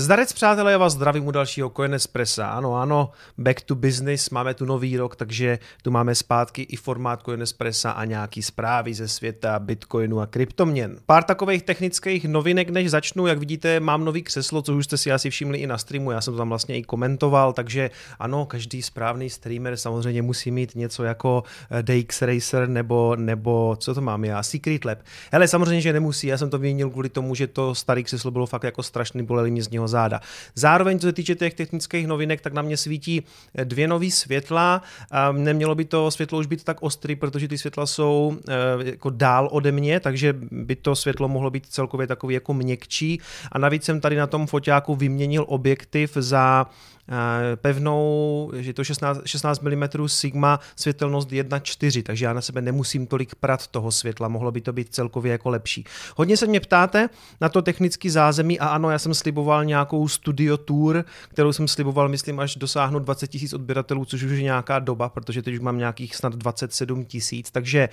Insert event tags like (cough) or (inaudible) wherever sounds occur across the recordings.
Zdarec přátelé, já vás zdravím u dalšího Coin Espressa. Ano, ano, back to business, máme tu nový rok, takže tu máme zpátky i formát Coin Espressa a nějaký zprávy ze světa Bitcoinu a kryptoměn. Pár takových technických novinek, než začnu, jak vidíte, mám nový křeslo, což už jste si asi všimli i na streamu, já jsem to tam vlastně i komentoval, takže ano, každý správný streamer samozřejmě musí mít něco jako eh, DX Racer nebo, nebo co to mám já, Secret Lab. Hele, samozřejmě, že nemusí, já jsem to vyměnil kvůli tomu, že to starý křeslo bylo fakt jako strašný, bolely mě z něho záda. Zároveň, co se týče těch technických novinek, tak na mě svítí dvě nové světla. Nemělo by to světlo už být tak ostrý, protože ty světla jsou eh, jako dál ode mě, takže by to světlo mohlo být celkově takový jako měkčí. A navíc jsem tady na tom foťáku vyměnil objektiv za pevnou, že to 16, 16 mm Sigma světelnost 1.4, takže já na sebe nemusím tolik prat toho světla, mohlo by to být celkově jako lepší. Hodně se mě ptáte na to technický zázemí a ano, já jsem sliboval nějakou studio tour, kterou jsem sliboval, myslím, až dosáhnu 20 tisíc odběratelů, což už je nějaká doba, protože teď už mám nějakých snad 27 tisíc, takže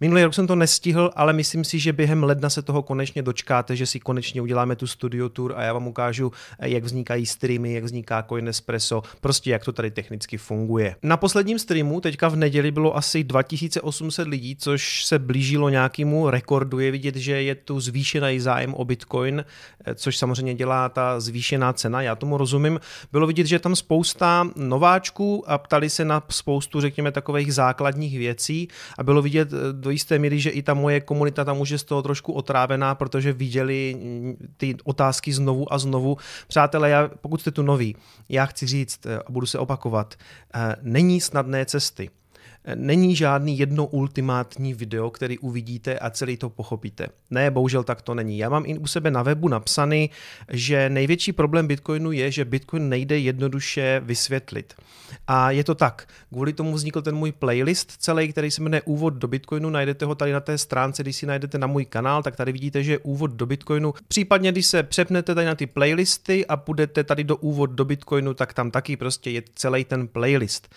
minulý rok jsem to nestihl, ale myslím si, že během ledna se toho konečně dočkáte, že si konečně uděláme tu studio tour a já vám ukážu, jak vznikají streamy, jak vzniká Coin Espresso, prostě jak to tady technicky funguje. Na posledním streamu teďka v neděli bylo asi 2800 lidí, což se blížilo nějakému rekordu. Je vidět, že je tu zvýšený zájem o Bitcoin, eh, což samozřejmě dělá ta zvýšená cena, já tomu rozumím. Bylo vidět, že tam spousta nováčků a ptali se na spoustu, řekněme, takových základních věcí a bylo vidět eh, do jisté míry, že i ta moje komunita tam už je z toho trošku otrávená, protože viděli mm, ty otázky znovu a znovu. Přátelé, já, pokud jste tu noví, já chci říct eh, a budu se opakovat, eh, není snadné cesty. Není žádný jedno ultimátní video, který uvidíte a celý to pochopíte. Ne, bohužel tak to není. Já mám i u sebe na webu napsaný, že největší problém Bitcoinu je, že Bitcoin nejde jednoduše vysvětlit. A je to tak. Kvůli tomu vznikl ten můj playlist celý, který se jmenuje Úvod do Bitcoinu. Najdete ho tady na té stránce, když si najdete na můj kanál, tak tady vidíte, že je Úvod do Bitcoinu. Případně, když se přepnete tady na ty playlisty a půjdete tady do Úvod do Bitcoinu, tak tam taky prostě je celý ten playlist.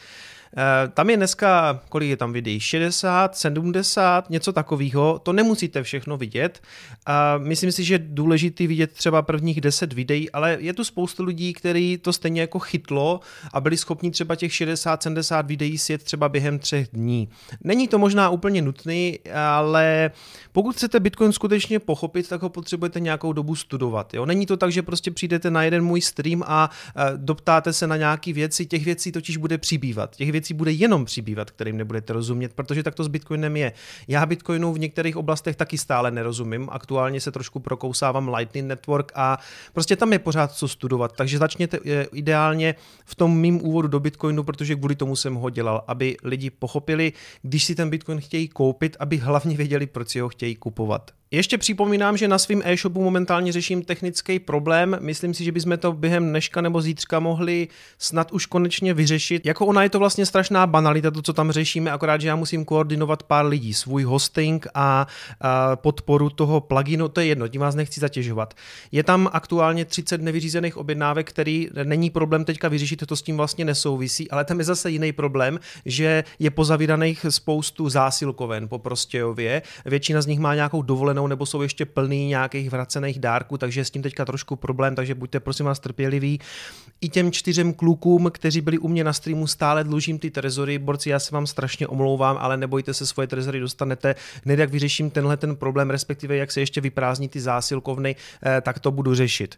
Eh, tam je dneska, kolik je tam videí, 60, 70, něco takového, to nemusíte všechno vidět. A myslím si, že je důležité vidět třeba prvních 10 videí, ale je tu spoustu lidí, kteří to stejně jako chytlo a byli schopni třeba těch 60, 70 videí sjet třeba během třech dní. Není to možná úplně nutný, ale pokud chcete Bitcoin skutečně pochopit, tak ho potřebujete nějakou dobu studovat. Jo? Není to tak, že prostě přijdete na jeden můj stream a doptáte se na nějaké věci, těch věcí totiž bude přibývat. Těch věcí věcí bude jenom přibývat, kterým nebudete rozumět, protože tak to s Bitcoinem je. Já Bitcoinu v některých oblastech taky stále nerozumím. Aktuálně se trošku prokousávám Lightning Network a prostě tam je pořád co studovat. Takže začněte eh, ideálně v tom mým úvodu do Bitcoinu, protože kvůli tomu jsem ho dělal, aby lidi pochopili, když si ten Bitcoin chtějí koupit, aby hlavně věděli, proč si ho chtějí kupovat. Ještě připomínám, že na svém e-shopu momentálně řeším technický problém. Myslím si, že bychom to během dneška nebo zítřka mohli snad už konečně vyřešit. Jako ona je to vlastně strašná banalita, to, co tam řešíme, akorát, že já musím koordinovat pár lidí, svůj hosting a, a podporu toho pluginu, to je jedno, tím vás nechci zatěžovat. Je tam aktuálně 30 nevyřízených objednávek, který není problém teďka vyřešit, to s tím vlastně nesouvisí, ale tam je zase jiný problém, že je pozavíraných spoustu zásilkoven po Prostějově, většina z nich má nějakou dovolenou dostanou, nebo jsou ještě plný nějakých vracených dárků, takže s tím teďka trošku problém, takže buďte prosím vás trpěliví. I těm čtyřem klukům, kteří byli u mě na streamu, stále dlužím ty trezory. Borci, já se vám strašně omlouvám, ale nebojte se, svoje trezory dostanete. Hned jak vyřeším tenhle ten problém, respektive jak se ještě vyprázdní ty zásilkovny, eh, tak to budu řešit.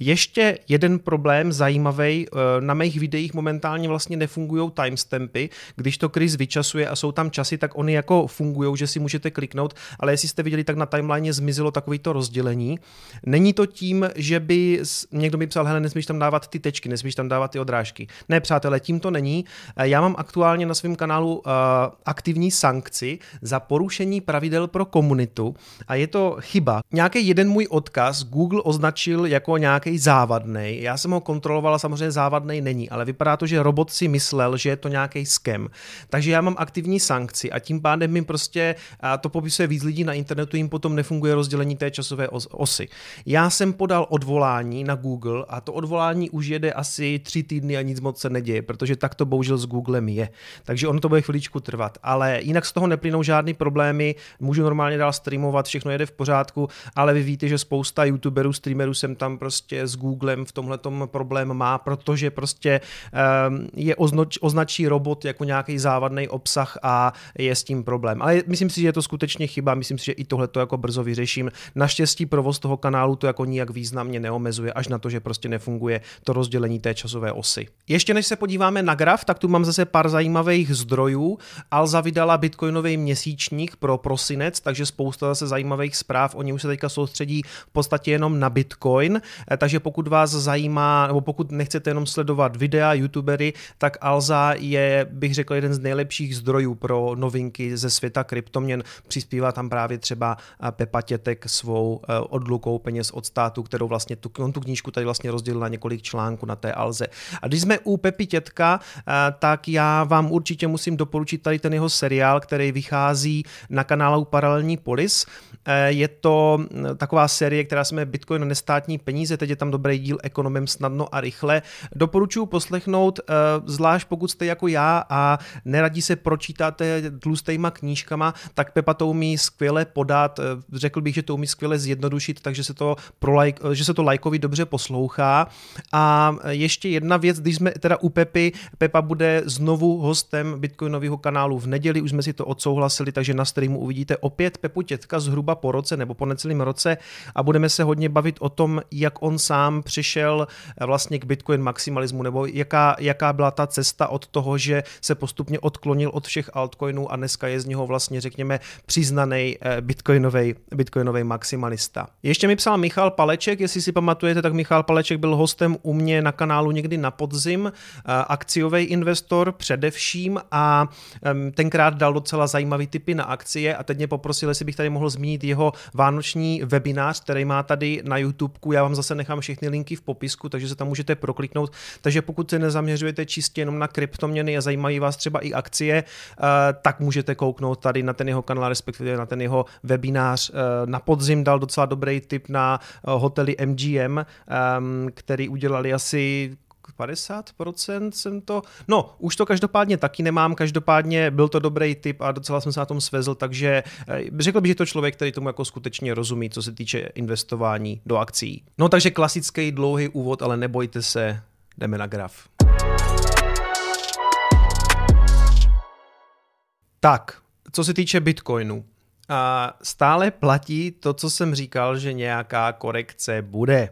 Ještě jeden problém zajímavý, eh, na mých videích momentálně vlastně nefungují timestampy, když to Chris vyčasuje a jsou tam časy, tak oni jako fungují, že si můžete kliknout, ale jestli jste viděli, tak na time timeline zmizelo takovýto rozdělení. Není to tím, že by někdo mi psal, hele, nesmíš tam dávat ty tečky, nesmíš tam dávat ty odrážky. Ne, přátelé, tím to není. Eh, já mám aktuálně na svém kanálu uh, aktivní sankci za porušení pravidel pro komunitu a je to chyba. Nějaký jeden můj odkaz Google označil jako nějaký závadný. Já jsem ho kontroloval a samozřejmě závadný není, ale vypadá to, že robot si myslel, že je to nějaký skem. Takže já mám aktivní sankci a tím pádem mi prostě, a to popisuje víc lidí na internetu, jim potom nefunguje rozdělení té časové osy. Já jsem podal odvolání na Google a to odvolání už jede asi tři týdny a nic moc se neděje, protože tak to bohužel s Googlem je. Takže ono to bude chviličku trvat. Ale jinak z toho neplynou žádný problémy, můžu normálně dál streamovat, všechno jede v pořádku, ale vy víte, že spousta youtuberů, streamerů jsem tam prostě s Googlem v tomhle problém má, protože prostě um, je označ, označí robot jako nějaký závadný obsah a je s tím problém. Ale myslím si, že je to skutečně chyba, myslím si, že i tohle to jako brzo vyřeším. Naštěstí provoz toho kanálu to jako nijak významně neomezuje, až na to, že prostě nefunguje to rozdělení té časové osy. Ještě než se podíváme na graf, tak tu mám zase pár zajímavých zdrojů. Alza vydala bitcoinový měsíčník pro prosinec, takže spousta zase zajímavých zpráv. Oni už se teďka soustředí v podstatě jenom na bitcoin, eh, takže pokud vás zajímá, nebo pokud nechcete jenom sledovat videa, youtubery, tak Alza je, bych řekl, jeden z nejlepších zdrojů pro novinky ze světa kryptoměn. Přispívá tam právě třeba eh, Pepa Tětek svou eh, odlukou peněz od státu, kterou vlastně tu, on tu knížku tady vlastně rozdělil na několik článků na té Alze. A když jsme u Pepi Tětka, tak já vám určitě musím doporučit tady ten jeho seriál, který vychází na kanálu Paralelní polis. Je to taková série, která se jmenuje Bitcoin nestátní peníze, teď je tam dobrý díl ekonomem snadno a rychle. Doporučuji poslechnout, eh, zvlášť pokud jste jako já a neradí se pročítáte tlustejma knížkama, tak Pepa to umí skvěle podat, eh, řekl bych, že to umí skvěle zjednodušit, takže se to, pro like, že se to lajkovi dobře poslouchá. A ještě jedna věc, když jsme teda u Pepy, Pepa bude znovu hostem Bitcoinového kanálu v neděli, už jsme si to odsouhlasili, takže na streamu uvidíte opět Pepu Tětka zhruba po roce nebo po necelém roce a budeme se hodně bavit o tom, jak on sám přišel eh, vlastně k Bitcoin maximalismu, nebo jaká, jaká byla ta cesta od toho, že se postupně odklonil od všech altcoinů a dneska je z něho vlastně, řekněme, přiznaný eh, bitcoinový, maximalista. Ještě mi psal Michal Paleček, jestli si pamatujete, tak Michal Paleček byl hostem u mě na kanálu někdy na podzim, eh, akciový investor především a tenkrát dal docela zajímavý typy na akcie a teď mě poprosil, jestli bych tady mohl zmínit jeho vánoční webinář, který má tady na YouTube. Já vám zase nechám všechny linky v popisku, takže se tam můžete prokliknout. Takže pokud se nezaměřujete čistě jenom na kryptoměny a zajímají vás třeba i akcie, eh, tak můžete kouknout tady na ten jeho kanál, respektive na ten jeho webinář. Eh, na podzim dal docela dobrý tip na eh, hotely MGM, ehm, který udělali asi 50% jsem to... No, už to každopádně taky nemám, každopádně byl to dobrý tip a docela jsem se na tom svezl, takže eh, řekl bych, že to člověk, který tomu jako skutečně rozumí, co se týče investování do akcí. No takže klasický dlouhý úvod, ale nebojte se, jdeme na graf. Tak, co se týče Bitcoinu, a stále platí to, co jsem říkal, že nějaká korekce bude.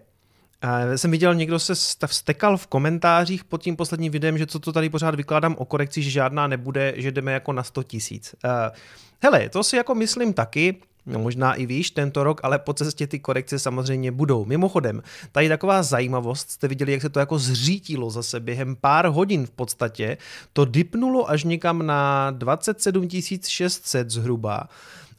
Já jsem viděl, někdo se vstekal v komentářích pod tím posledním videem, že co to tady pořád vykládám o korekci, že žádná nebude, že jdeme jako na 100 tisíc. Hele, to si jako myslím taky, No možná i víš tento rok, ale po cestě ty korekce samozřejmě budou. Mimochodem, tady taková zajímavost, jste viděli, jak se to jako zřítilo zase během pár hodin v podstatě, to dipnulo až někam na 27 600 zhruba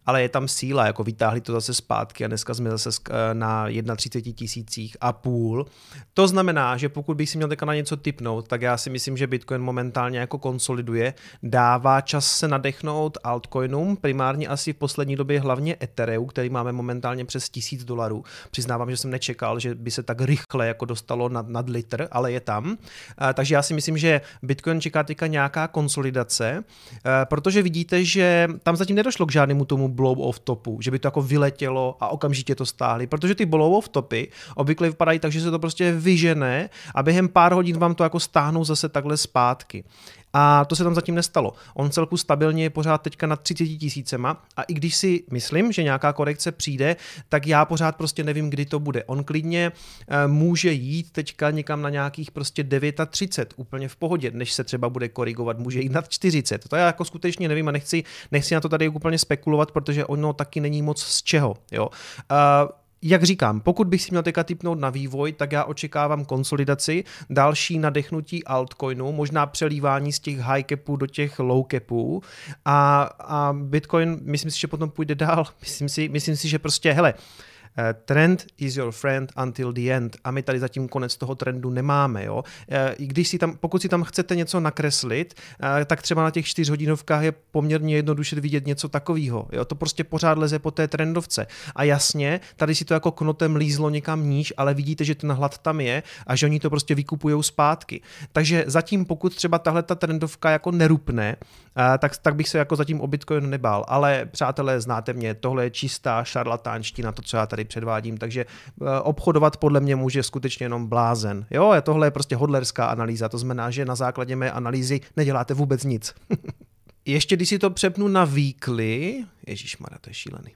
ale je tam síla, jako vytáhli to zase zpátky a dneska jsme zase eh, na 31 tisících a půl. To znamená, že pokud bych si měl teďka na něco typnout, tak já si myslím, že Bitcoin momentálně jako konsoliduje, dává čas se nadechnout altcoinům, primárně asi v poslední době hlavně Ethereum, který máme momentálně přes 1000 dolarů. Přiznávám, že jsem nečekal, že by se tak rychle jako dostalo nad, nad litr, ale je tam. Eh, takže já si myslím, že Bitcoin čeká teďka nějaká konsolidace, eh, protože vidíte, že tam zatím nedošlo k žádnému tomu blow off topu, že by to jako vyletělo a okamžitě to stáhli, protože ty blow off topy obvykle vypadají tak, že se to prostě vyžene a během pár hodin vám to jako stáhnou zase takhle zpátky. A to se tam zatím nestalo. On celku stabilně je pořád teďka nad 30 tisícema a i když si myslím, že nějaká korekce přijde, tak já pořád prostě nevím, kdy to bude. On klidně uh, může jít teďka někam na nějakých prostě 39 úplně v pohodě, než se třeba bude korigovat, může jít nad 40. To já jako skutečně nevím a nechci, nechci na to tady úplně spekulovat, protože ono taky není moc z čeho. Jo. Uh, jak říkám, pokud bych si měl teďka typnout na vývoj, tak já očekávám konsolidaci, další nadechnutí altcoinu, možná přelívání z těch high capů do těch low capů a, a Bitcoin, myslím si, že potom půjde dál. (laughs) Myslím si, myslím si že prostě, hele, Eh, trend is your friend until the end a my tady zatím konec toho trendu nemáme. Jo? Eh, když si tam, pokud si tam chcete něco nakreslit, tak třeba na těch čtyřhodinovkách je poměrně jednoduše vidět něco takového. Jo? To prostě pořád leze po té trendovce. A jasně, tady si to jako knotem lízlo někam níž, ale vidíte, že ten hlad tam je a že oni to prostě vykupují zpátky. Takže zatím, pokud třeba tahle ta trendovka jako nerupne, tak, tak bych se jako zatím o Bitcoin nebál. Ale přátelé, znáte mě, tohle je čistá šarlatánština, to, co já tady předvádím, takže e, obchodovat podle mě může skutečně jenom blázen. Jo, tohle je prostě hodlerská analýza, to znamená, že na základě mé analýzy neděláte vůbec nic. (laughs) Ještě když si to přepnu na weekly, Ježíš to je šílený.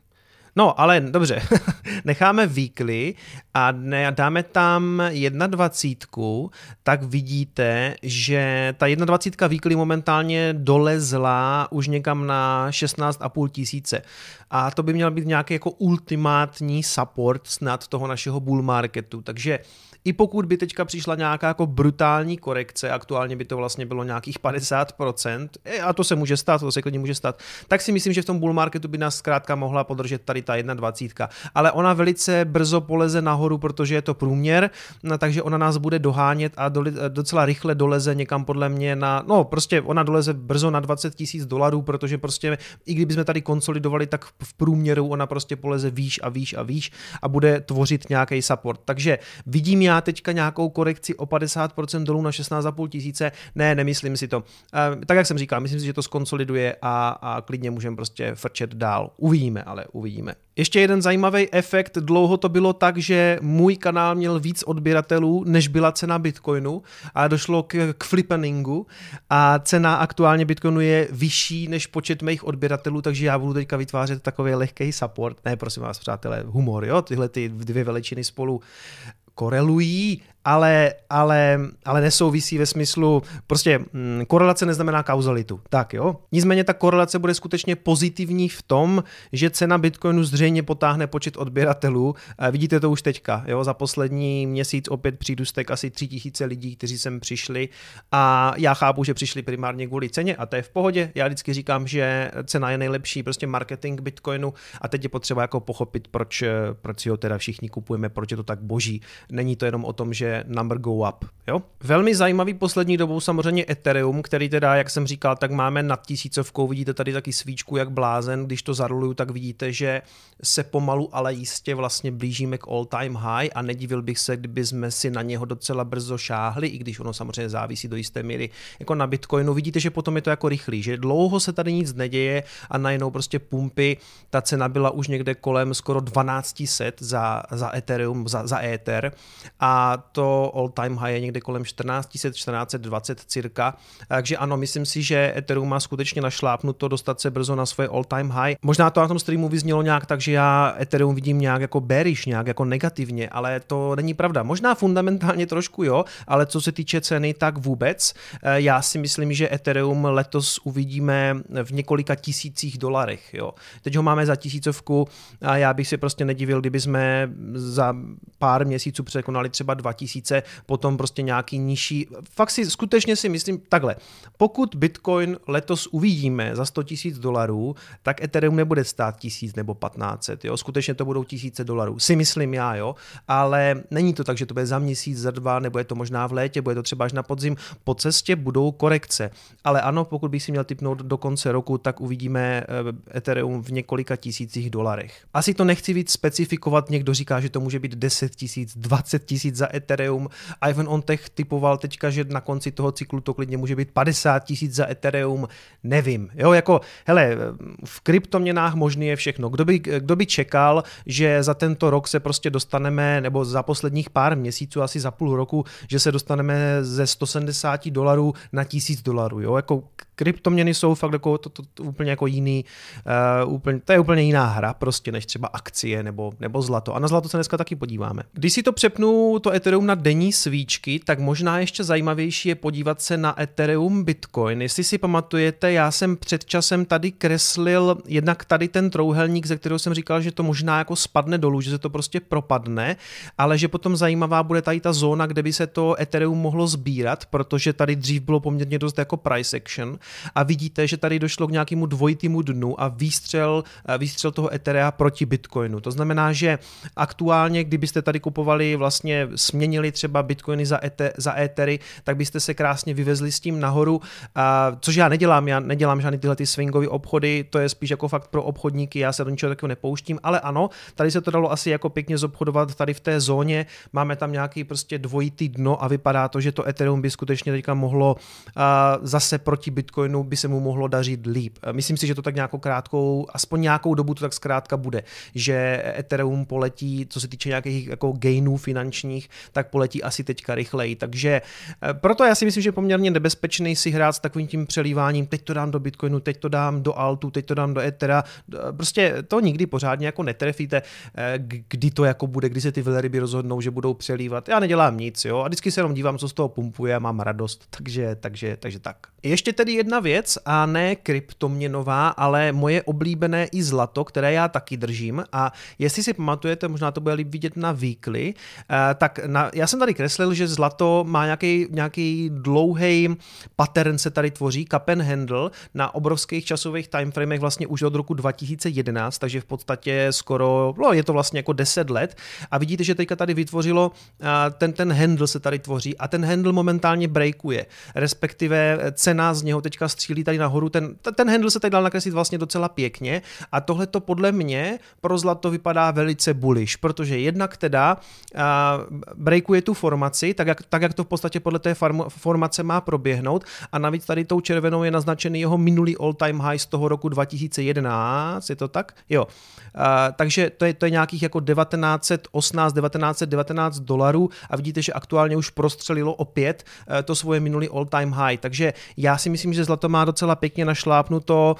No, ale dobře, (laughs) necháme weekly a dáme tam 21, tak vidíte, že ta 21 weekly momentálně dolezla už někam na 16,5 tisíce. A to by měl být nějaký jako ultimátní support snad toho našeho bull marketu. Takže i pokud by teďka přišla nějaká jako brutální korekce, aktuálně by to vlastně bylo nějakých 50%, e, a to se může stát, to se klidně může stát, tak si myslím, že v tom bull marketu by nás zkrátka mohla podržet tady ta 21. Ale ona velice brzo poleze nahoru, protože je to průměr, no, takže ona nás bude dohánět a docela rychle doleze někam podle mě na, no prostě ona doleze brzo na 20 tisíc dolarů, protože prostě i kdybychom tady konsolidovali, tak v průměru ona prostě poleze výš a výš a výš a bude tvořit nějaký support. Takže vidím já teďka nějakou korekci o 50% dolů na 16,5 tisíce. Ne, nemyslím si to. E, tak jak jsem říkal, myslím si, že to skonsoliduje a, a klidně můžeme prostě frčet dál. Uvidíme, ale uvidíme. Ještě jeden zajímavý efekt, dlouho to bylo tak, že můj kanál měl víc odběratelů, než byla cena Bitcoinu a došlo k, k flipeningu a cena aktuálně Bitcoinu je vyšší než počet mých odběratelů, takže já budu teďka vytvářet takový lehký support. Ne, prosím vás, přátelé, humor, jo, tyhle ty dvě veličiny spolu korelují, ale, ale, ale nesouvisí ve smyslu, prostě hm, korelace neznamená kauzalitu. Tak jo. Nicméně ta korelace bude skutečně pozitivní v tom, že cena Bitcoinu zřejmě potáhne počet odběratelů. E, vidíte to už teďka. Jo? Za poslední měsíc opět přírůstek asi 3000 lidí, kteří sem přišli a já chápu, že přišli primárně kvůli ceně a to je v pohodě. Já vždycky říkám, že cena je nejlepší prostě marketing Bitcoinu a teď je potřeba jako pochopit, proč, proč si ho teda všichni kupujeme, proč je to tak boží. Není to jenom o tom, že number go up. Jo? Velmi zajímavý poslední dobou samozřejmě Ethereum, který teda, jak jsem říkal, tak máme nad tisícovkou, vidíte tady taky svíčku jak blázen, když to zaruluju, tak vidíte, že se pomalu, ale jistě vlastně blížíme k all time high a nedivil bych se, kdyby jsme si na něho docela brzo šáhli, i když ono samozřejmě závisí do jisté míry jako na Bitcoinu. Vidíte, že potom je to jako rychlý, že dlouho se tady nic neděje a najednou prostě pumpy, ta cena byla už někde kolem skoro 1200 za, za Ethereum, za, za Ether a to all time high je někde kolem 1400, 1420 cirka. Takže ano, myslím si, že Ethereum má skutečně našlápnuto dostat se brzo na svoje all time high. Možná to na tom streamu vyznělo nějak tak, že já Ethereum vidím nějak jako bearish, nějak jako negativně, ale to není pravda. Možná fundamentálně trošku jo, ale co se týče ceny, tak vůbec. Eh, já si myslím, že Ethereum letos uvidíme v několika tisících dolarech. Jo. Teď ho máme za tisícovku a já bych si prostě nedivil, kdyby jsme za pár měsíců překonali třeba 2000, potom prostě nějaký nižší. Fakt si skutečně si myslím takhle. Pokud Bitcoin letos uvidíme za 100 000 dolarů, tak Ethereum nebude stát tisíc nebo 1500, jo. Skutečně to budou tisíce dolarů. Si myslím já, jo. Ale není to tak, že to bude za měsíc, za dva, nebo je to možná v létě, bude to třeba až na podzim. Po cestě budou korekce. Ale ano, pokud bych si měl typnout do konce roku, tak uvidíme eh, Ethereum v několika tisících dolarech. Asi to nechci víc specifikovat, někdo říká, že to může být 10 tisíc, 20 tisíc za Ethereum. Ivan Ontech typoval teďka, že na konci toho cyklu to klidně může být 50 tisíc za Ethereum. Nevím. Jo, jako, hele, v kryptoměnách možný je všechno. Kdo by, kdo by čekal, že za tento rok se prostě dostaneme, nebo za posledních pár měsíců, asi za půl roku, že se dostaneme ze 170 dolarů na 1000 dolarů. Jo, jako kryptoměny jsou fakt jako, to, to, to úplně jako jiný, uh, úplně, to je úplně jiná hra prostě než třeba akcie nebo, nebo zlato. A na zlato se dneska taky podíváme. Když si to přepnu, to Ethereum na denní svíčky, tak možná ještě zajímavější je podívat se na Ethereum Bitcoin. Jestli si pamatujete, já jsem před časem tady kreslil jednak tady ten trouhelník, ze kterého jsem říkal, že to možná jako spadne dolů, že se to prostě propadne, ale že potom zajímavá bude tady ta zóna, kde by se to Ethereum mohlo sbírat, protože tady dřív bylo poměrně dost jako price action a vidíte, že tady došlo k nějakému dvojitému dnu a výstřel, výstřel toho Etherea proti Bitcoinu. To znamená, že aktuálně, kdybyste tady kupovali, vlastně směnili třeba Bitcoiny za, ete, za Ethery, tak byste se krásně vyvezli s tím nahoru, a, což já nedělám, já nedělám žádný tyhle ty swingové obchody, to je spíš jako fakt pro obchodníky, já se do ničeho takového nepouštím, ale ano, tady se to dalo asi jako pěkně zobchodovat tady v té zóně, máme tam nějaký prostě dvojitý dno a vypadá to, že to Ethereum by skutečně teďka mohlo a, zase proti Bitcoinu by se mu mohlo dařit líp. Myslím si, že to tak nějakou krátkou, aspoň nějakou dobu to tak zkrátka bude, že Ethereum poletí, co se týče nějakých jako gainů finančních, tak poletí asi teďka rychleji. Takže e, proto já si myslím, že je poměrně nebezpečný si hrát s takovým tím přelíváním, teď to dám do Bitcoinu, teď to dám do Altu, teď to dám do Ethera. Prostě to nikdy pořádně jako netrefíte, e, kdy to jako bude, kdy se ty velryby rozhodnou, že budou přelívat. Já nedělám nic, jo, a vždycky se jenom dívám, co z toho pumpuje a mám radost, takže, takže, takže tak. Ještě tedy jedna věc a ne kryptoměnová, ale moje oblíbené i zlato, které já taky držím. A jestli si pamatujete, možná to bude líp vidět na weekly, eh, tak na, já jsem tady kreslil, že zlato má nějaký, nějaký dlouhý pattern se tady tvoří, cup and handle na obrovských časových timeframech vlastně už od roku 2011, takže v podstatě skoro, no je to vlastně jako 10 let. A vidíte, že teďka tady vytvořilo, eh, ten, ten handle se tady tvoří a ten handle momentálně breakuje, respektive cena z něho teďka střílí tady nahoru, ten, ten handle se tady dal nakreslit vlastně docela pěkně a tohle to podle mě pro zlato vypadá velice bullish, protože jednak teda uh, breakuje tu formaci, tak jak, tak jak to v podstatě podle té formace má proběhnout a navíc tady tou červenou je naznačený jeho minulý all-time high z toho roku 2011, je to tak? Jo. Uh, takže to je, to je nějakých jako 1918, 1919 dolarů a vidíte, že aktuálně už prostřelilo opět uh, to svoje minulý all-time high, takže já si myslím, že zlato má docela pěkně našlápnuto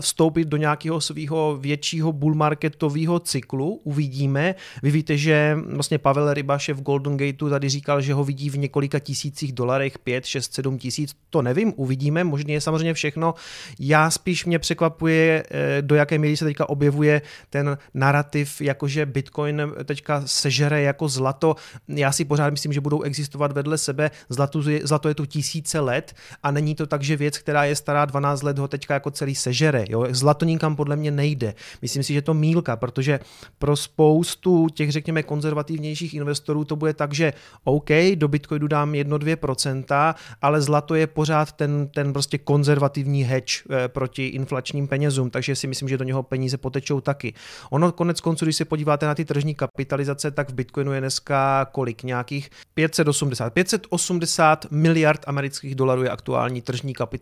vstoupit do nějakého svého většího bull marketového cyklu. Uvidíme. Vy víte, že vlastně Pavel Rybaše v Golden Gateu tady říkal, že ho vidí v několika tisících dolarech, 5, 6, 7 tisíc. To nevím, uvidíme. Možná je samozřejmě všechno. Já spíš mě překvapuje, eh, do jaké míry se teďka objevuje ten narrativ, jakože Bitcoin teďka sežere jako zlato. Já si pořád myslím, že budou existovat vedle sebe. Zlato je, zlato je tu tisíce let a není to tak, že věc, která je stará 12 let, ho teďka jako celý sežere. Jo? Zlato nikam podle mě nejde. Myslím si, že to mílka, protože pro spoustu těch, řekněme, konzervativnějších investorů to bude tak, že OK, do Bitcoinu dám 1-2%, ale zlato je pořád ten, ten prostě konzervativní hedge eh, proti inflačním penězům, takže si myslím, že do něho peníze potečou taky. Ono konec konců, když se podíváte na ty tržní kapitalizace, tak v Bitcoinu je dneska kolik? Nějakých 580. 580 miliard amerických dolarů je aktuální tržní kapitalizace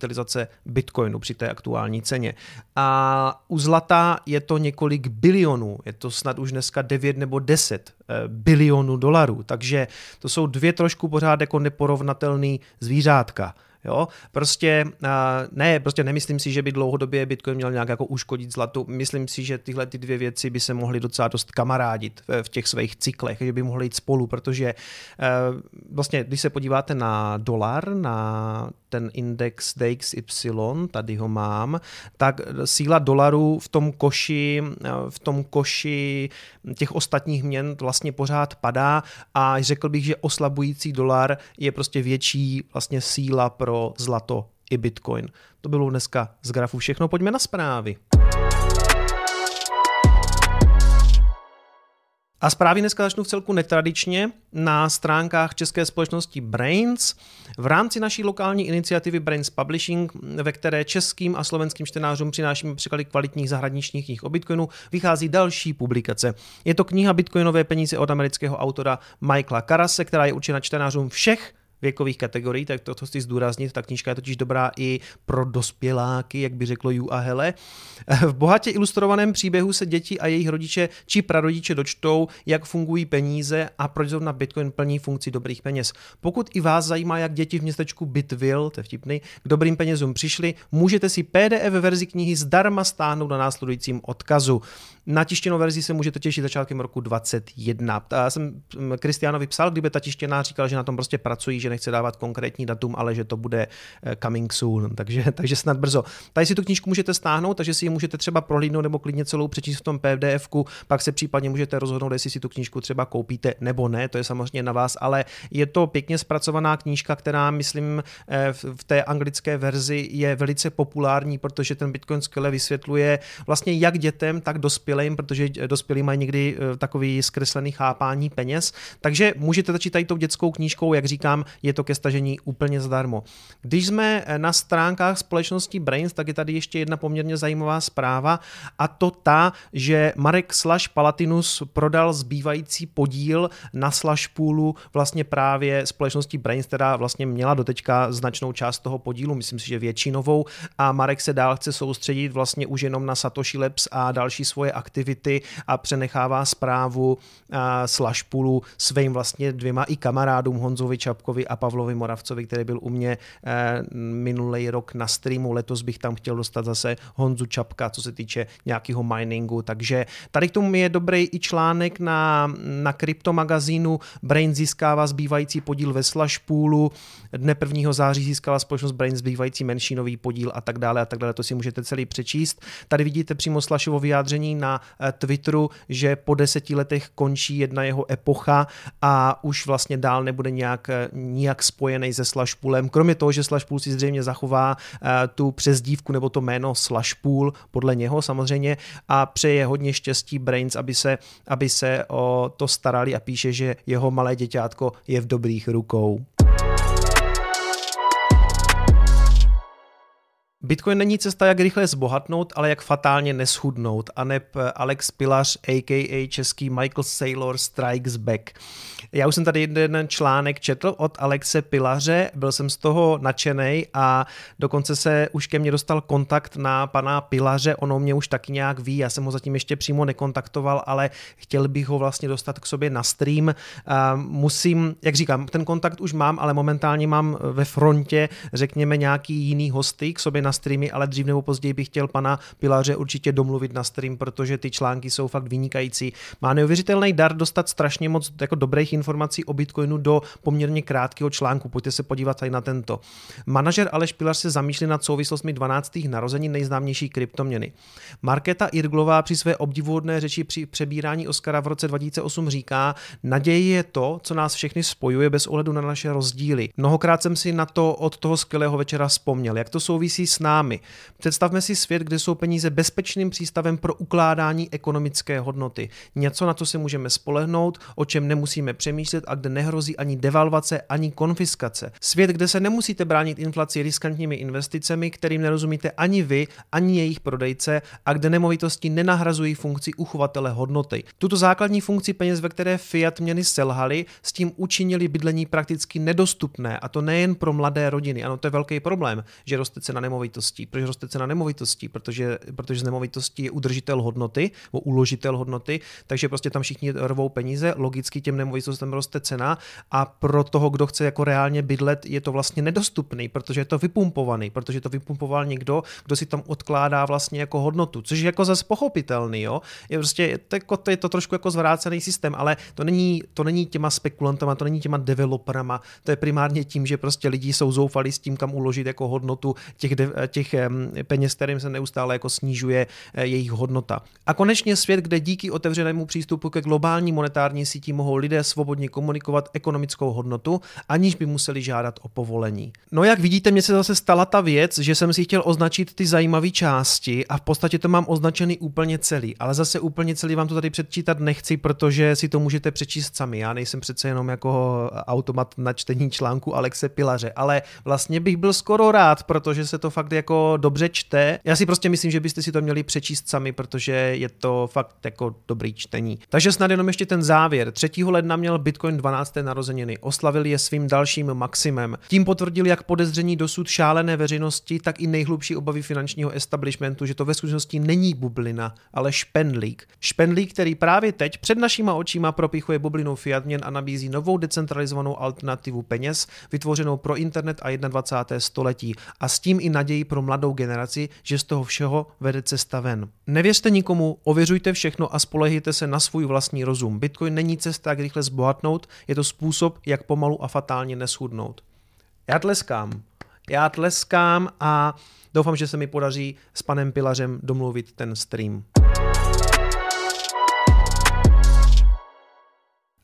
Bitcoinu při té aktuální ceně. A u zlata je to několik bilionů, je to snad už dneska 9 nebo 10 eh, bilionů dolarů, takže to jsou dvě trošku pořád jako neporovnatelný zvířátka. Jo? Prostě ne, prostě nemyslím si, že by dlouhodobě Bitcoin měl nějak jako uškodit zlatu. Myslím si, že tyhle ty dvě věci by se mohly docela dost kamarádit v těch svých cyklech, že by mohly jít spolu, protože e, vlastně, když se podíváte na dolar, na ten index DXY, tady ho mám, tak síla dolaru v tom koši, v tom koši těch ostatních měn vlastně pořád padá a řekl bych, že oslabující dolar je prostě větší vlastně síla pro zlato i bitcoin. To bylo dneska z grafu všechno, pojďme na zprávy. A zprávy dneska začnu v celku netradičně na stránkách české společnosti Brains v rámci naší lokální iniciativy Brains Publishing, ve které českým a slovenským čtenářům přinášíme překlady kvalitních zahraničních knih o Bitcoinu, vychází další publikace. Je to kniha Bitcoinové peníze od amerického autora Michaela Karase, která je určena čtenářům všech věkových kategorií, tak to, to chci zdůraznit, ta knížka je totiž dobrá i pro dospěláky, jak by řeklo Ju a Hele. V bohatě ilustrovaném příběhu se děti a jejich rodiče či prarodiče dočtou, jak fungují peníze a proč zrovna Bitcoin plní funkci dobrých peněz. Pokud i vás zajímá, jak děti v městečku Bitville, to je vtipný, k dobrým penězům přišli, můžete si PDF verzi knihy zdarma stáhnout na následujícím odkazu. Na tištěnou verzi se můžete těšit začátkem roku 2021. Já jsem Kristiánovi psal, kdyby ta tištěná říkal, že na tom prostě pracují, že nechce dávat konkrétní datum, ale že to bude eh, coming soon, (laughs) takže, takže snad brzo. Tady si tu knížku můžete stáhnout, takže si ji můžete třeba prohlídnout nebo klidně celou přečíst v tom pdf pak se případně můžete rozhodnout, jestli si tu knížku třeba koupíte nebo ne, to je samozřejmě na vás, ale je to pěkně zpracovaná knížka, která, myslím, eh, v té anglické verzi je velice populární, protože ten Bitcoin skvěle vysvětluje vlastně jak dětem, tak dospělým, protože dospělí mají někdy eh, takový zkreslený chápání peněz. Takže můžete začít tady tou dětskou knížkou, jak říkám, je to ke stažení úplně zdarmo. Když jsme eh, na stránkách společnosti Brains, tak je tady ještě jedna poměrně zajímavá zpráva a to ta, že Marek Slash Palatinus prodal zbývající podíl na Slash Poolu vlastně právě společnosti Brains, která vlastně měla doteďka značnou část toho podílu, myslím si, že většinovou a Marek se dál chce soustředit vlastně už jenom na Satoshi Labs a další svoje aktivity a přenechává zprávu Poolu svým vlastně dvěma i kamarádům Honzovi Čapkovi a Pavlovi Moravcovi, který byl u mě eh, minulý rok na streamu, letos bych tam chtěl dostat zase Honzu Čapka, co se týče nějakého miningu, takže tady k tomu je dobrý i článek na, na kryptomagazínu Brain získává zbývající podíl ve Slash Poolu, dne 1. září získala společnost Brain zbývající menšinový podíl a tak dále a tak dále, to si můžete celý přečíst. Tady vidíte přímo Slashovo vyjádření na eh, Twitteru, že po deseti letech končí jedna jeho epocha a už vlastně dál nebude nějak, eh, nijak spojený se Slashpoolem. Kromě toho, že Slashpool si zřejmě zachová eh, tu přezdívku nebo to jméno Slashpool podle něho samozřejmě a přeje hodně štěstí Brains, aby se, aby se o to starali a píše, že jeho malé děťátko je v dobrých rukou. Bitcoin není cesta, jak rychle zbohatnout, ale jak fatálně neschudnout. A neb Alex Pilař, a.k.a. český Michael Saylor Strikes Back. Já už jsem tady jeden článek četl od Alexe Pilaře, byl jsem z toho nadšený a dokonce se už ke mně dostal kontakt na pana Pilaře, ono mě už taky nějak ví, já jsem ho zatím ještě přímo nekontaktoval, ale chtěl bych ho vlastně dostat k sobě na stream. Musím, jak říkám, ten kontakt už mám, ale momentálně mám ve frontě, řekněme, nějaký jiný hosty k sobě na streamy, ale dřív nebo později bych chtěl pana Pilaře určitě domluvit na stream, protože ty články jsou fakt vynikající. Má neuvěřitelný dar dostat strašně moc jako dobrých informací o Bitcoinu do poměrně krátkého článku. Pojďte se podívat tady na tento. Manažer Aleš Pilař se zamýšlí nad souvislostmi 12. narození nejznámější kryptoměny. Markéta Irglová při své obdivuhodné řeči při přebírání Oscara v roce 2008 říká, naděje je to, co nás všechny spojuje bez ohledu na naše rozdíly. Mnohokrát jsem si na to od toho skvělého večera vzpomněl, jak to souvisí s námi. Představme si svět, kde jsou peníze bezpečným přístavem pro ukládání ekonomické hodnoty. Něco, na co se můžeme spolehnout, o čem nemusíme přemýšlet a kde nehrozí ani devalvace, ani konfiskace. Svět, kde se nemusíte bránit inflaci riskantními investicemi, kterým nerozumíte ani vy, ani jejich prodejce a kde nemovitosti nenahrazují funkci uchovatele hodnoty. Tuto základní funkci peněz, ve které fiat měny selhaly, s tím učinili bydlení prakticky nedostupné a to nejen pro mladé rodiny. Ano, to je velký problém, že roste cena nemovitostí. Proč roste cena nemovitostí? Protože, protože z nemovitostí je udržitel hodnoty, nebo uložitel hodnoty, takže prostě tam všichni rvou peníze, logicky těm nemovitostem roste cena a pro toho, kdo chce jako reálně bydlet, je to vlastně nedostupný, protože je to vypumpovaný, protože to vypumpoval někdo, kdo si tam odkládá vlastně jako hodnotu, což je jako zase pochopitelný, jo. Je prostě, to, jako, to je to trošku jako zvrácený systém, ale to není, to není těma spekulantama, to není těma developerama, to je primárně tím, že prostě lidi jsou zoufalí s tím, kam uložit jako hodnotu těch, de, těch peněz, kterým se neustále jako snižuje eh, jejich hodnota. A konečně svět, kde díky otevřenému přístupu ke globální monetární síti mohou lidé svobodně komunikovat ekonomickou hodnotu, aniž by museli žádat o povolení. No jak vidíte, mně se zase stala ta věc, že jsem si chtěl označit ty zajímavé části a v podstatě to mám označený úplně celý, ale zase úplně celý vám to tady předčítat nechci, protože si to můžete přečíst sami. Já nejsem přece jenom jako automat na čtení článku Alexe Pilaře, ale vlastně bych byl skoro rád, protože se to fakt jako dobře čte. Já si prostě myslím, že byste si to měli přečíst sami, protože je to fakt jako dobrý čtení. Takže snad jenom ještě ten závěr. 3. ledna měl Bitcoin 12. narozeniny. Oslavil je svým dalším maximem. Tím potvrdil jak podezření dosud šálené veřejnosti, tak i nejhlubší obavy finančního establishmentu, že to ve skutečnosti není bublina, ale špendlík. Špendlík, který právě teď před našima očima propichuje bublinou fiat měn a nabízí novou decentralizovanou alternativu peněz, vytvořenou pro internet a 21. století. A s tím i naději pro mladou generaci, že z toho všeho vede cesta ven. Nevěřte nikomu, ověřujte všechno a spolehněte se na svůj vlastní rozum. Bitcoin není cesta, jak rychle zbohatnout, je to způsob, jak pomalu a fatálně neschudnout. Já tleskám. Já tleskám a doufám, že se mi podaří s panem Pilařem domluvit ten stream.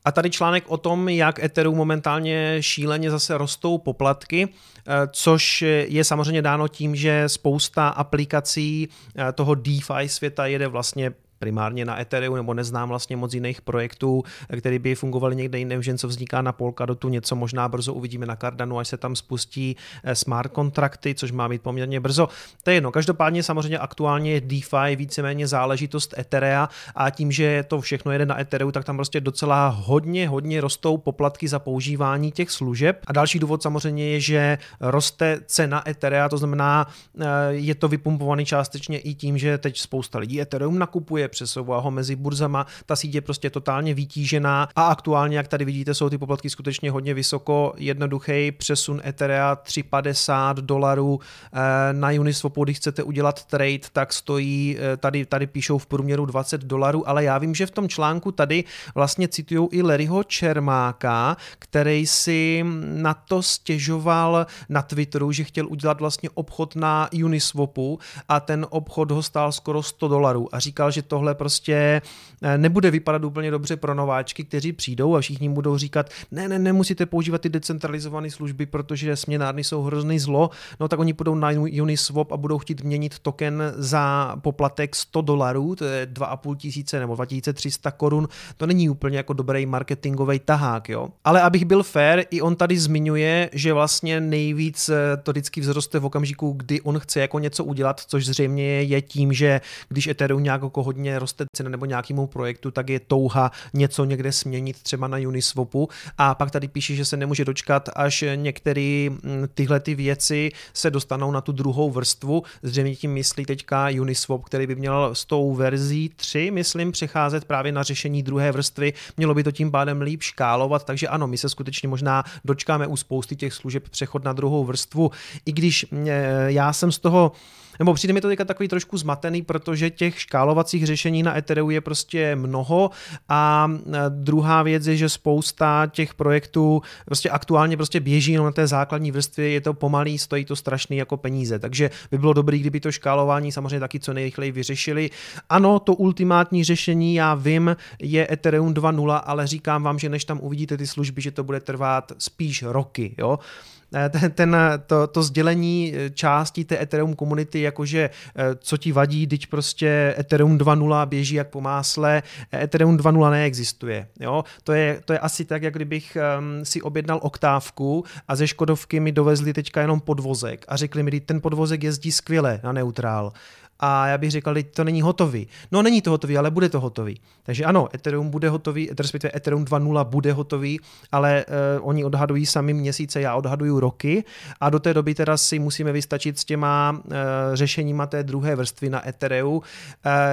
A tady článek o tom, jak Ethereum momentálně šíleně zase rostou poplatky, eh, což je samozřejmě dáno tím, že spousta aplikací eh, toho DeFi světa jede vlastně primárně na Ethereum, nebo neznám vlastně moc jiných projektů, které by fungovaly někde jinde, že něco vzniká na Polkadotu, něco možná brzo uvidíme na Cardanu, až se tam spustí eh, smart kontrakty, což má být poměrně brzo. To je jedno. Každopádně samozřejmě aktuálně je DeFi víceméně záležitost Etherea a tím, že to všechno jede na Ethereum, tak tam prostě docela hodně, hodně rostou poplatky za používání těch služeb. A další důvod samozřejmě je, že roste cena Etherea, to znamená, eh, je to vypumpovaný částečně i tím, že teď spousta lidí Ethereum nakupuje, přesouvá ho mezi burzama, ta síť je prostě totálně vytížená a aktuálně, jak tady vidíte, jsou ty poplatky skutečně hodně vysoko, jednoduchý přesun Etherea 350 dolarů eh, na Uniswapu, když chcete udělat trade, tak stojí, eh, tady, tady píšou v průměru 20 dolarů, ale já vím, že v tom článku tady vlastně citují i Larryho Čermáka, který si na to stěžoval na Twitteru, že chtěl udělat vlastně obchod na Uniswapu a ten obchod ho stál skoro 100 dolarů a říkal, že to tohle prostě eh, nebude vypadat úplně dobře pro nováčky, kteří přijdou a všichni budou říkat, ne, ne, nemusíte používat ty decentralizované služby, protože směnárny jsou hrozný zlo, no tak oni půjdou na Uniswap a budou chtít měnit token za poplatek 100 dolarů, to je 2,5 tisíce nebo 2300 korun, to není úplně jako dobrý marketingový tahák, jo. Ale abych byl fair, i on tady zmiňuje, že vlastně nejvíc eh, to vždycky vzroste v okamžiku, kdy on chce jako něco udělat, což zřejmě je tím, že když Ethereum nějak jako hodně hodně roste cena nebo nějakému projektu, tak je touha něco někde směnit třeba na Uniswapu a pak tady píše, že se nemůže dočkat, až některé mm, tyhle ty věci se dostanou na tu druhou vrstvu. Zřejmě tím myslí teďka Uniswap, který by měl s tou verzí 3, myslím, přecházet právě na řešení druhé vrstvy. Mělo by to tím pádem líp škálovat, takže ano, my se skutečně možná dočkáme u spousty těch služeb přechod na druhou vrstvu, i když mm, e, já jsem z toho nebo přijde mi to teďka takový trošku zmatený, protože těch škálovacích řešení na Ethereum je prostě mnoho a druhá věc je, že spousta těch projektů prostě aktuálně prostě běží na té základní vrstvě, je to pomalý, stojí to strašný jako peníze, takže by bylo dobré, kdyby to škálování samozřejmě taky co nejrychleji vyřešili. Ano, to ultimátní řešení, já vím, je Ethereum 2.0, ale říkám vám, že než tam uvidíte ty služby, že to bude trvat spíš roky, jo. Eh, ten, ten, to, to sdělení eh, části té Ethereum komunity, jakože eh, co ti vadí, když prostě Ethereum 2.0 běží jak po másle, Ethereum 2.0 neexistuje. Jo? To, je, to je asi tak, jak kdybych um, si objednal oktávku a ze Škodovky mi dovezli teďka jenom podvozek a řekli mi, ten podvozek jezdí skvěle na neutrál a já bych říkal, že to není hotový. No není to hotový, ale bude to hotový. Takže ano, Ethereum bude hotový, respektive Ethereum 2.0 bude hotový, ale uh, oni odhadují sami měsíce, já odhaduju roky a do té doby teda si musíme vystačit s těma uh, řešeníma té druhé vrstvy na Ethereum. Uh,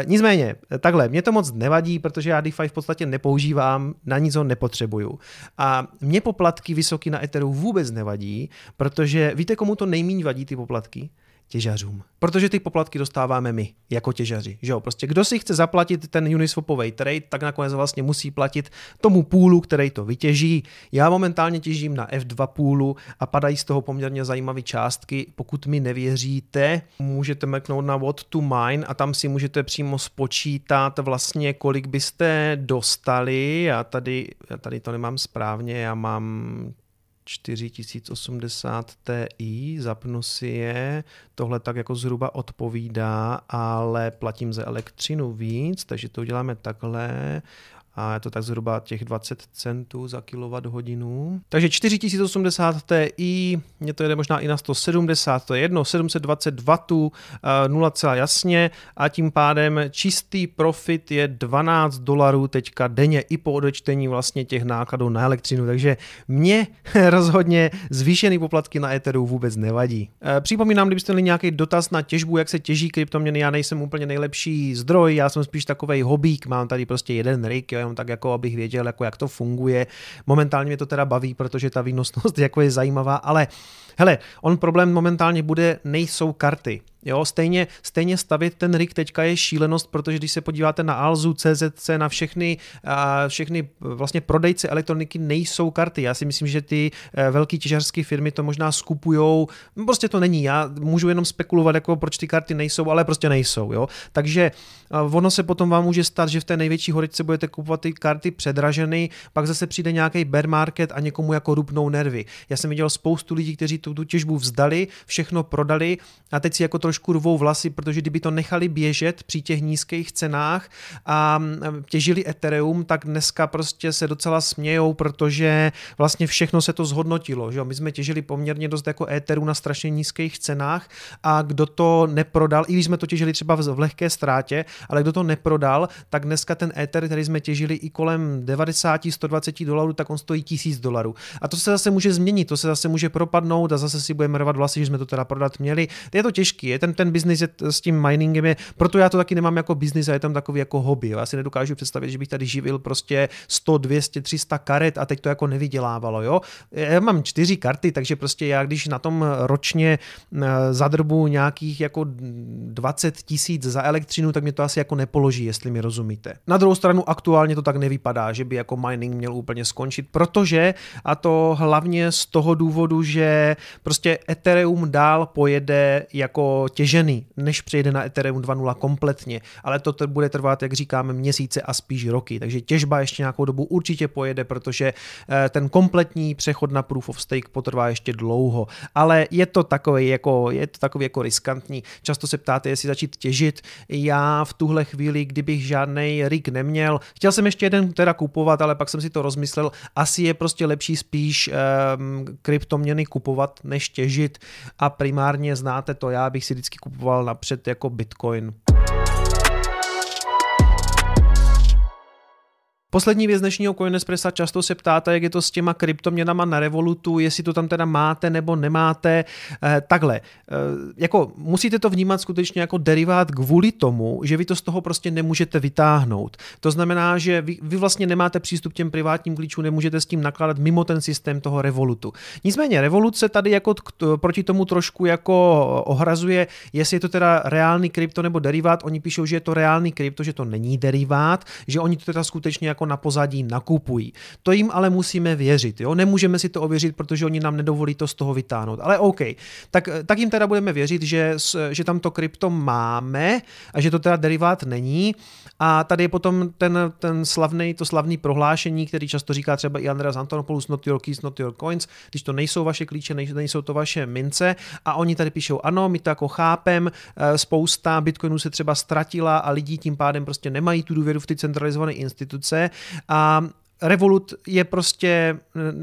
nicméně, takhle, mě to moc nevadí, protože já DeFi v podstatě nepoužívám, na nic ho nepotřebuju. A mě poplatky vysoký na Ethereum vůbec nevadí, protože víte, komu to nejméně vadí ty poplatky? Těžařům. Protože ty poplatky dostáváme my, jako těžaři. Že jo? Prostě kdo si chce zaplatit ten Uniswapový trade, tak nakonec vlastně musí platit tomu půlu, který to vytěží. Já momentálně těžím na F2 půlu a padají z toho poměrně zajímavé částky. Pokud mi nevěříte, můžete mrknout na what to mine a tam si můžete přímo spočítat vlastně, kolik byste dostali. Já tady, já tady to nemám správně, já mám 4080 Ti, zapnu si je, tohle tak jako zhruba odpovídá, ale platím za elektřinu víc, takže to uděláme takhle a je to tak zhruba těch 20 centů za hodinu. Takže 4080 Ti, mě to jde možná i na 170, to je jedno, 720 W, 0, jasně a tím pádem čistý profit je 12 dolarů teďka denně i po odečtení vlastně těch nákladů na elektřinu, takže mě (laughs) rozhodně zvýšený poplatky na Etheru vůbec nevadí. E, připomínám, kdybyste měli nějaký dotaz na těžbu, jak se těží kryptoměny, já nejsem úplně nejlepší zdroj, já jsem spíš takový hobík, mám tady prostě jeden rig, jo, jenom tak jako abych věděl, jako jak to funguje. Momentálně mě to teda baví, protože ta výnosnost (laughs) jako je zajímavá, ale hele, on problém momentálně bude, nejsou karty. Jo, stejně, stejně stavit ten rig teďka je šílenost, protože když se podíváte na Alzu, CZC, na všechny, všechny vlastně prodejce elektroniky nejsou karty. Já si myslím, že ty e, velké těžařské firmy to možná skupujou, prostě to není. Já můžu jenom spekulovat, jako proč ty karty nejsou, ale prostě nejsou. Jo? Takže ono se potom vám může stát, že v té největší horičce budete kupovat ty karty předraženy, pak zase přijde nějaký bear market a někomu jako rupnou nervy. Já jsem viděl spoustu lidí, kteří tu, tu těžbu vzdali, všechno prodali a teď si jako trošku rvou vlasy, protože kdyby to nechali běžet při těch nízkých cenách a těžili Ethereum, tak dneska prostě se docela smějou, protože vlastně všechno se to zhodnotilo. Že? My jsme těžili poměrně dost jako Ethereum na strašně nízkých cenách a kdo to neprodal, i když jsme to těžili třeba v lehké ztrátě, ale kdo to neprodal, tak dneska ten Ether, který jsme těžili i kolem 90-120 dolarů, tak on stojí 1000 dolarů. A to se zase může změnit, to se zase může propadnout a zase si budeme rvat vlasy, že jsme to teda prodat měli. Je to těžký, je ten, ten biznis s tím miningem je, proto já to taky nemám jako biznis a je tam takový jako hobby. Jo. Já si nedokážu představit, že bych tady živil prostě 100, 200, 300 karet a teď to jako nevydělávalo. Jo. Já mám čtyři karty, takže prostě já když na tom ročně eh, zadrbu nějakých jako 20 tisíc za elektřinu, tak mě to asi jako nepoloží, jestli mi rozumíte. Na druhou stranu aktuálně to tak nevypadá, že by jako mining měl úplně skončit, protože a to hlavně z toho důvodu, že prostě Ethereum dál pojede jako těžený, než přejde na Ethereum 2.0 kompletně, ale to bude trvat, jak říkáme, měsíce a spíš roky, takže těžba ještě nějakou dobu určitě pojede, protože eh, ten kompletní přechod na Proof of Stake potrvá ještě dlouho, ale je to takový jako, je to takový jako riskantní. Často se ptáte, jestli začít těžit. Já v tuhle chvíli, kdybych žádný rig neměl, chtěl jsem ještě jeden teda kupovat, ale pak jsem si to rozmyslel, asi je prostě lepší spíš um, kryptoměny kupovat, než těžit a primárně znáte to, já bych si vždycky kupoval napřed jako Bitcoin. Poslední věc dnešního Coinespressa, často se ptáte, jak je to s těma kryptoměnama na Revolutu, jestli to tam teda máte nebo nemáte. Eh, takhle, eh, jako musíte to vnímat skutečně jako derivát kvůli tomu, že vy to z toho prostě nemůžete vytáhnout. To znamená, že vy, vy vlastně nemáte přístup k těm privátním klíčům, nemůžete s tím nakládat mimo ten systém toho Revolutu. Nicméně Revolut se tady jako t, proti tomu trošku jako ohrazuje, jestli je to teda reálný krypto nebo derivát. Oni píšou, že je to reálný krypto, že to není derivát, že oni to teda skutečně jako na pozadí nakupují. To jim ale musíme věřit. Jo? Nemůžeme si to ověřit, protože oni nám nedovolí to z toho vytáhnout. Ale OK, tak, tak jim teda budeme věřit, že, že tam to krypto máme a že to teda derivát není. A tady je potom ten, ten slavný, to slavný prohlášení, který často říká třeba i Andreas Antonopoulos, not your keys, not your coins, když to nejsou vaše klíče, nejsou to vaše mince. A oni tady píšou, ano, my to jako chápem, eh, spousta bitcoinů se třeba ztratila a lidi tím pádem prostě nemají tu důvěru v ty centralizované instituce. A Revolut je prostě,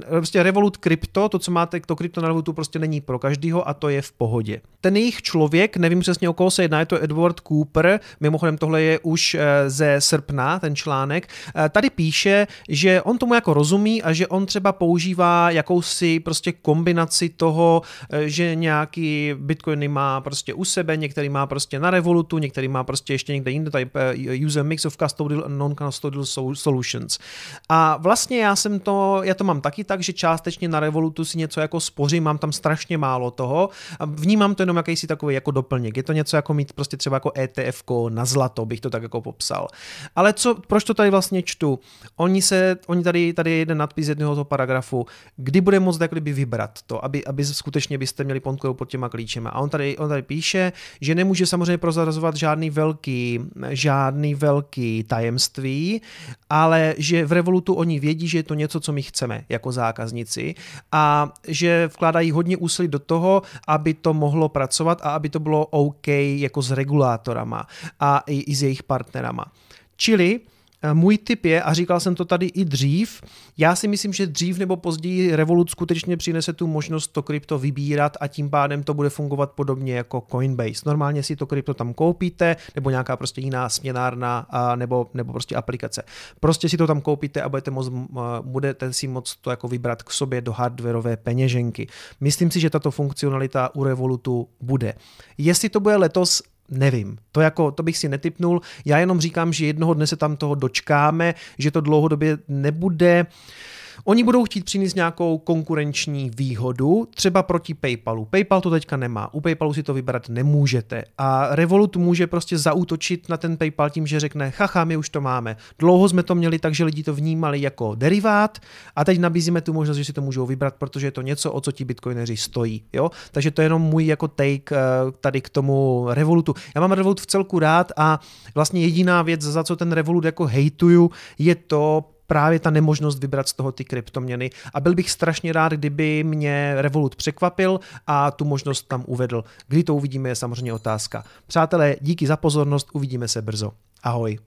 prostě Revolut krypto, to, co máte, to krypto na Revolutu prostě není pro každýho a to je v pohodě. Ten jejich člověk, nevím přesně o koho se jedná, je to Edward Cooper, mimochodem tohle je už eh, ze srpna, ten článek, eh, tady píše, že on tomu jako rozumí a že on třeba používá jakousi prostě kombinaci toho, eh, že nějaký bitcoiny má prostě u sebe, některý má prostě na Revolutu, některý má prostě ještě někde jinde, tady user mix of custodial and non-custodial solutions. A vlastně já jsem to, já to mám taky tak, že částečně na Revolutu si něco jako spořím, mám tam strašně málo toho a vnímám to jenom jakýsi takový jako doplněk. Je to něco jako mít prostě třeba jako ETF na zlato, bych to tak jako popsal. Ale co, proč to tady vlastně čtu? Oni se, oni tady, tady je jeden nadpis jednoho toho paragrafu, kdy bude moct jak kdyby vybrat to, aby, aby skutečně byste měli kontrolu pod těma klíčema. A on tady, on tady píše, že nemůže samozřejmě prozrazovat žádný velký, žádný velký tajemství, ale že v Revolutu oni vědí, že je to něco, co my chceme jako zákazníci a že vkládají hodně úsilí do toho, aby to mohlo pracovat a aby to bylo OK jako s regulátorama a i, i s jejich partnerama. Čili můj tip je, a říkal jsem to tady i dřív, já si myslím, že dřív nebo později Revolut skutečně přinese tu možnost to krypto vybírat a tím pádem to bude fungovat podobně jako Coinbase. Normálně si to krypto tam koupíte, nebo nějaká prostě jiná směnárna, nebo, nebo prostě aplikace. Prostě si to tam koupíte a budete, moc, budete si moct to jako vybrat k sobě do hardwareové peněženky. Myslím si, že tato funkcionalita u Revolutu bude. Jestli to bude letos, nevím. To, jako, to bych si netypnul. Já jenom říkám, že jednoho dne se tam toho dočkáme, že to dlouhodobě nebude Oni budou chtít přinést nějakou konkurenční výhodu, třeba proti PayPalu. PayPal to teďka nemá, u PayPalu si to vybrat nemůžete. A Revolut může prostě zautočit na ten PayPal tím, že řekne, haha, my už to máme. Dlouho jsme to měli tak, že lidi to vnímali jako derivát a teď nabízíme tu možnost, že si to můžou vybrat, protože je to něco, o co ti bitcoineři stojí. Jo? Takže to je jenom můj jako take eh, tady k tomu Revolutu. Já mám Revolut v celku rád a vlastně jediná věc, za co ten Revolut jako hejtuju, je to, právě ta nemožnost vybrat z toho ty kryptoměny a byl bych strašně rád, kdyby mě Revolut překvapil a tu možnost tam uvedl. Kdy to uvidíme je samozřejmě otázka. Přátelé, díky za pozornost, uvidíme se brzo. Ahoj.